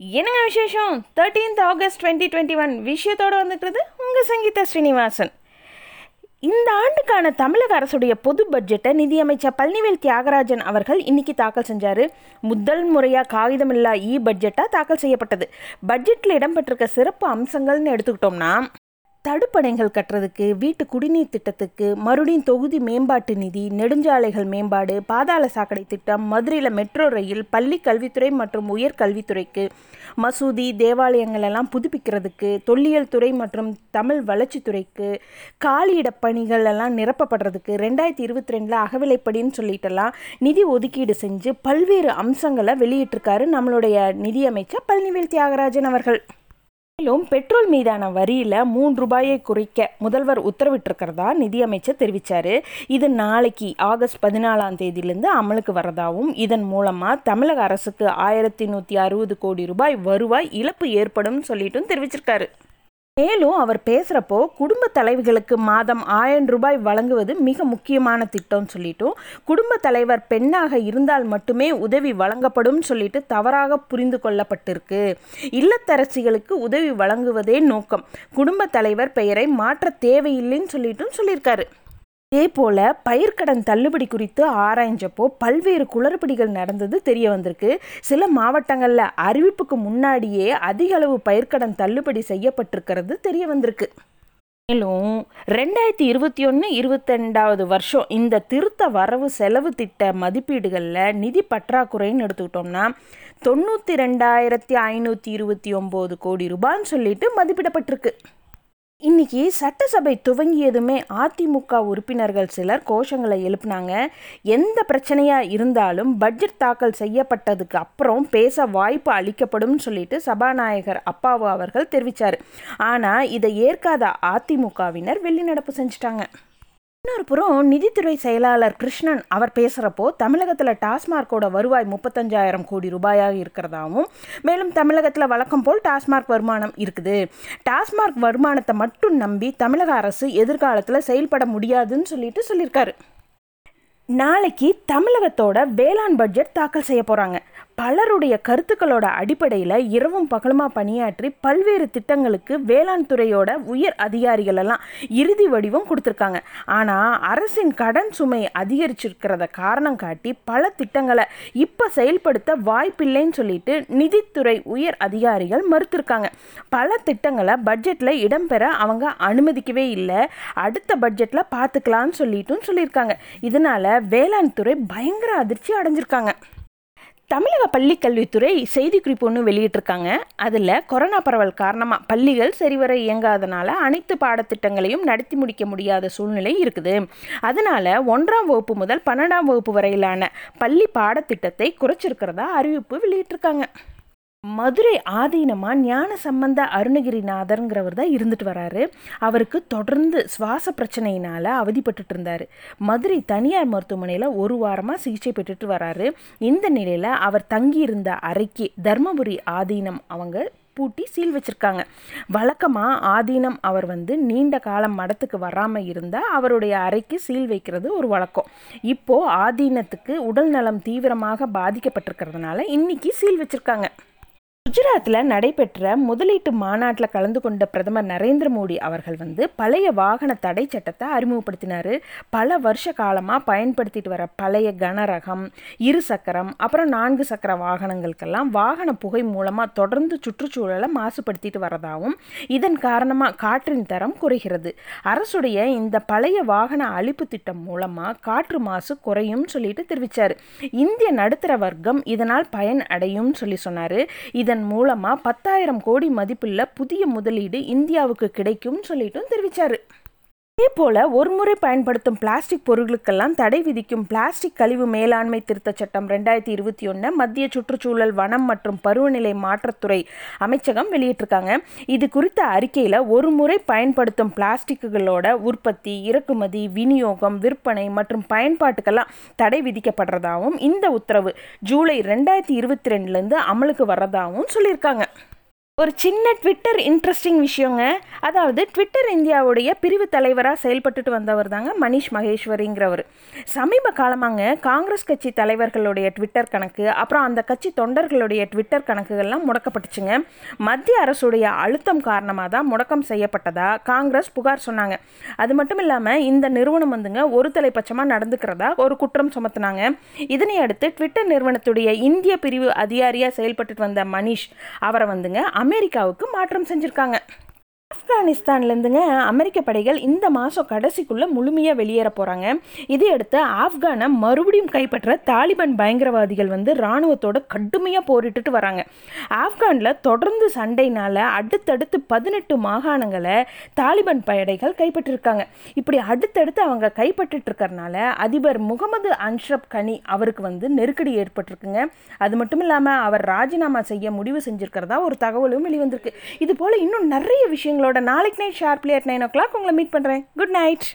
என்னங்க விசேஷம்? Thirteenth August twenty twenty one விஷயத்தோடு வந்துக்கிறது உங்கள் சங்கீதா ஸ்ரீனிவாசன். இந்த ஆண்டுக்கான தமிழக அரசுடைய பொது பட்ஜெட்டை நிதியமைச்சர் பழனிவேல் தியாகராஜன் அவர்கள் இன்னைக்கு தாக்கல் செஞ்சார். முதல் முறையாக காகிதமில்லா இ பட்ஜெட்டாக தாக்கல் செய்யப்பட்டது. பட்ஜெட்டில் இடம்பெற்றிருக்க சிறப்பு அம்சங்கள்னு எடுத்துக்கிட்டோம்னா தடுப்பணைகள் கட்டுறதுக்கு வீட்டு குடிநீர் திட்டத்துக்கு மறுபடியும் தொகுதி மேம்பாட்டு நிதி நெடுஞ்சாலைகள் மேம்பாடு பாதாள சாக்கடை திட்டம் மதுரையில் மெட்ரோ ரயில் பள்ளி கல்வித்துறை மற்றும் உயர் கல்வித்துறைக்கு மசூதி தேவாலயங்கள் எல்லாம் புதுப்பிக்கிறதுக்கு தொல்லியல் துறை மற்றும் தமிழ் வளர்ச்சித்துறைக்கு காலியிட பணிகள் எல்லாம் நிரப்பப்படுறதுக்கு ரெண்டாயிரத்தி இருபத்தி ரெண்டில் அகவிலைப்படின்னு சொல்லிட்டெல்லாம் நிதி ஒதுக்கீடு செஞ்சு பல்வேறு அம்சங்களை வெளியிட்டிருக்காரு நம்மளுடைய நிதியமைச்சர் பழனிவேல் தியாகராஜன் அவர்கள். மேலும் பெட்ரோல் மீதான வரியில் மூன்று ரூபாயை குறைக்க முதல்வர் உத்தரவிட்டிருக்கிறதா நிதியமைச்சர் தெரிவித்தார் இது நாளைக்கு ஆகஸ்ட் பதினாலாம் தேதியிலிருந்து அமலுக்கு வரதாகவும் இதன் மூலமாக தமிழக அரசுக்கு ஆயிரத்தி நூற்றி அறுபது கோடி ரூபாய் வருவாய் இழப்பு ஏற்படும் சொல்லிட்டும் தெரிவிச்சிருக்காரு. மேலும் அவர் பேசுகிறப்போ குடும்ப தலைவிகளுக்கு மாதம் ஆயிரம் ரூபாய் வழங்குவது மிக முக்கியமான திட்டம்னு சொல்லிட்டும். குடும்ப தலைவர் பெண்ணாக இருந்தால் மட்டுமே உதவி வழங்கப்படும் சொல்லிட்டு தவறாக புரிந்து கொள்ளப்பட்டிருக்கு. இல்லத்தரசிகளுக்கு உதவி வழங்குவதே நோக்கம். குடும்ப தலைவர் பெயரை மாற்ற தேவையில்லைன்னு சொல்லிட்டும் சொல்லியிருக்காரு. இதே போல் பயிர்க்கடன் தள்ளுபடி குறித்து ஆராய்ஞ்சப்போ பல்வேறு குளறுபடிகள் நடந்தது தெரிய வந்திருக்கு. சில மாவட்டங்களில் அறிவிப்புக்கு முன்னாடியே அதிக அளவு பயிர்க்கடன் தள்ளுபடி செய்யப்பட்டிருக்கிறது தெரிய வந்திருக்கு. மேலும் ரெண்டாயிரத்தி இருபத்தி ஒன்று இருபத்தெண்டாவது வருஷம் இந்த திருத்த வரவு செலவு திட்ட மதிப்பீடுகளில் நிதி பற்றாக்குறைன்னு எடுத்துக்கிட்டோம்னா தொண்ணூற்றி ரெண்டாயிரத்தி ஐநூற்றி இருபத்தி ஒம்பது கோடி ரூபான்னு சொல்லிட்டு மதிப்பிடப்பட்டிருக்கு. இன்னைக்கு சட்டசபை துவங்கியதுமே அதிமுக உறுப்பினர்கள் சிலர் கோஷங்களை எழுப்பினாங்க. எந்த பிரச்சனையாக இருந்தாலும் பட்ஜெட் தாக்கல் செய்யப்பட்டதுக்கு அப்புறம் பேச வாய்ப்பு அளிக்கப்படும் சொல்லிட்டு சபாநாயகர் அப்பாவு அவர்கள் தெரிவித்தார் ஆனால் இதை ஏற்காத அதிமுகவினர் வெளிநடப்பு செஞ்சிட்டாங்க. இன்னொரு புறம் நிதித்துறை செயலாளர் கிருஷ்ணன் அவர் பேசுகிறப்போ தமிழகத்தில் டாஸ்மார்க்கோட வருவாய் முப்பத்தஞ்சாயிரம் கோடி ரூபாயாக இருக்கிறதாவும் மேலும் தமிழகத்தில் வழக்கம் போல் டாஸ்மார்க் வருமானம் இருக்குது. டாஸ்மார்க் வருமானத்தை மட்டும் நம்பி தமிழக அரசு எதிர்காலத்தில் செயல்பட முடியாதுன்னு சொல்லிட்டு சொல்லியிருக்காரு. நாளைக்கு தமிழகத்தோட வேளாண் பட்ஜெட் தாக்கல் செய்ய போகிறாங்க பலருடைய கருத்துக்களோட அடிப்படையில் இரவும் பகலுமா பணியாற்றி பல்வேறு திட்டங்களுக்கு வேளாண் துறையோட உயர் அதிகாரிகள் எல்லாம் இறுதி வடிவம் கொடுத்துருக்காங்க. ஆனால் அரசின் கடன் சுமை அதிகரிச்சிருக்கிறத காரணம் காட்டி பல திட்டங்களை இப்போ செயல்படுத்த வாய்ப்பில்லைன்னு சொல்லிட்டு நிதித்துறை உயர் அதிகாரிகள் மறுத்திருக்காங்க. பல திட்டங்களை பட்ஜெட்டில் இடம்பெற அவங்க அனுமதிக்கவே இல்லை. அடுத்த பட்ஜெட்டில் பார்த்துக்கலான்னு சொல்லிட்டும் சொல்லியிருக்காங்க. இதனால் வேளாண் துறை பயங்கர அதிர்ச்சி அடைஞ்சிருக்காங்க. தமிழக பள்ளிக்கல்வித்துறை செய்திக்குறிப்பு ஒன்று வெளியிட்டிருக்காங்க. அதில் கொரோனா பரவல் காரணமாக பள்ளிகள் சரிவர இயங்காதனால அனைத்து பாடத்திட்டங்களையும் நடத்தி முடிக்க முடியாத சூழ்நிலை இருக்குது. அதனால் ஒன்றாம் வகுப்பு முதல் பன்னெண்டாம் வகுப்பு வரையிலான பள்ளி பாடத்திட்டத்தை குறைச்சிருக்கிறதா அறிவிப்பு வெளியிட்டிருக்காங்க. மதுரை ஆதீனமாக ஞான சம்பந்த அருணகிரிநாதருங்கிறவர் தான் இருந்துட்டு வராரு. அவருக்கு தொடர்ந்து சுவாச பிரச்சனையினால் அவதிப்பட்டுட்டு இருந்தார். மதுரை தனியார் மருத்துவமனையில் ஒரு வாரமாக சிகிச்சை பெற்றுட்டு வராரு. இந்த நிலையில் அவர் தங்கியிருந்த அறைக்கு தர்மபுரி ஆதீனம் அவங்க பூட்டி சீல் வச்சுருக்காங்க. வழக்கமாக ஆதீனம் அவர் வந்து நீண்ட காலம் மடத்துக்கு வராமல் இருந்தால் அவருடைய அறைக்கு சீல் வைக்கிறது ஒரு வழக்கம். இப்போது ஆதீனத்துக்கு உடல் நலம் தீவிரமாக பாதிக்கப்பட்டிருக்கிறதுனால இன்னைக்கு சீல் வச்சுருக்காங்க. குஜராத்தில் நடைபெற்ற முதலீட்டு மாநாட்டில் கலந்து கொண்ட பிரதமர் நரேந்திர மோடி அவர்கள் வந்து பழைய வாகன தடை சட்டத்தை அறிமுகப்படுத்தினார். பல வருஷ காலமாக பயன்படுத்திட்டு வர பழைய கனரகம் இரு சக்கரம் அப்புறம் நான்கு சக்கர வாகனங்களுக்கெல்லாம் வாகன புகை மூலமாக தொடர்ந்து சுற்றுச்சூழலை மாசுபடுத்திட்டு வரதாகவும் இதன் காரணமாக காற்றின் தரம் குறைகிறது. அரசுடைய இந்த பழைய வாகன அழிப்பு திட்டம் மூலமாக காற்று மாசு குறையும் சொல்லிட்டு தெரிவித்தார் இந்திய நடுத்தர வர்க்கம் இதனால் பயன் அடையும் சொல்லி சொன்னார். இதன் இதன் மூலமாக பத்தாயிரம் கோடி மதிப்புள்ள புதிய முதலீடு இந்தியாவுக்கு கிடைக்கும் சொல்லிட்டும் தெரிவித்தார் இதே போல ஒருமுறை பயன்படுத்தும் பிளாஸ்டிக் பொருட்களுக்கெல்லாம் தடை விதிக்கும் பிளாஸ்டிக் கழிவு மேலாண்மை திருத்த சட்டம் ரெண்டாயிரத்தி இருபத்தி ஒன்று மத்திய சுற்றுச்சூழல் வனம் மற்றும் பருவநிலை மாற்றத்துறை அமைச்சகம் வெளியிட்டிருக்காங்க. இது குறித்த அறிக்கையில் ஒரு முறை பயன்படுத்தும் பிளாஸ்டிக்குகளோட உற்பத்தி இறக்குமதி விநியோகம் விற்பனை மற்றும் பயன்பாட்டுக்கெல்லாம் தடை விதிக்கப்படுறதாகவும் இந்த உத்தரவு ஜூலை ரெண்டாயிரத்தி இருபத்தி ரெண்டுலேருந்து அமலுக்கு வர்றதாகவும் சொல்லியிருக்காங்க. ஒரு சின்ன ட்விட்டர் இன்ட்ரெஸ்டிங் விஷயங்க. அதாவது ட்விட்டர் இந்தியாவுடைய பிரிவு தலைவராக செயல்பட்டுட்டு வந்தவர் தாங்க மனிஷ் மகேஸ்வரிங்கிறவர். சமீப காலமாங்க காங்கிரஸ் கட்சி தலைவர்களுடைய ட்விட்டர் கணக்கு அப்புறம் அந்த கட்சி தொண்டர்களுடைய ட்விட்டர் கணக்குகள்லாம் முடக்கப்பட்டுச்சுங்க. மத்திய அரசுடைய அழுத்தம் காரணமாக தான் முடக்கம் செய்யப்பட்டதா? காங்கிரஸ் புகார் சொன்னாங்க. அது மட்டும் இல்லாமல் இந்த நிறுவனம் வந்துங்க ஒரு தலைப்பட்சமாக நடந்துக்கிறதா? ஒரு குற்றம் சுமத்துனாங்க. இதனை அடுத்து ட்விட்டர் நிறுவனத்துடைய இந்திய பிரிவு அதிகாரியாக செயல்பட்டுட்டு வந்த மனிஷ் அவரை வந்துங்க அமெரிக்காவுக்கு மாற்றம் செஞ்சுருக்காங்க. ஆப்கானிஸ்தான்லேருந்துங்க அமெரிக்க படைகள் இந்த மாதம் கடைசிக்குள்ளே முழுமையாக வெளியேற போகிறாங்க இதையடுத்து ஆப்கானை மறுபடியும் கைப்பற்ற தாலிபான் பயங்கரவாதிகள் வந்து இராணுவத்தோட கடுமையாக போரிட்டுட்டு வராங்க. ஆப்கானில் தொடர்ந்து சண்டைனால் அடுத்தடுத்து பதினெட்டு மாகாணங்களை தாலிபான் படைகள் கைப்பற்றிருக்காங்க. இப்படி அடுத்தடுத்து அவங்க கைப்பற்றிட்டு இருக்கிறனால அதிபர் முகமது அன்ஷப் கனி அவருக்கு வந்து நெருக்கடி ஏற்பட்டிருக்குங்க. அது மட்டும் இல்லாமல் அவர் ராஜினாமா செய்ய முடிவு செஞ்சுருக்கிறதா ஒரு தகவலும் வெளிவந்திருக்கு. இது போல் இன்னும் நிறைய விஷயங்கள் விஷயங்களோட நாளைக்கு night sharply at nine o'clock உங்களை மீட் பண்ணுறேன் குட் நைட்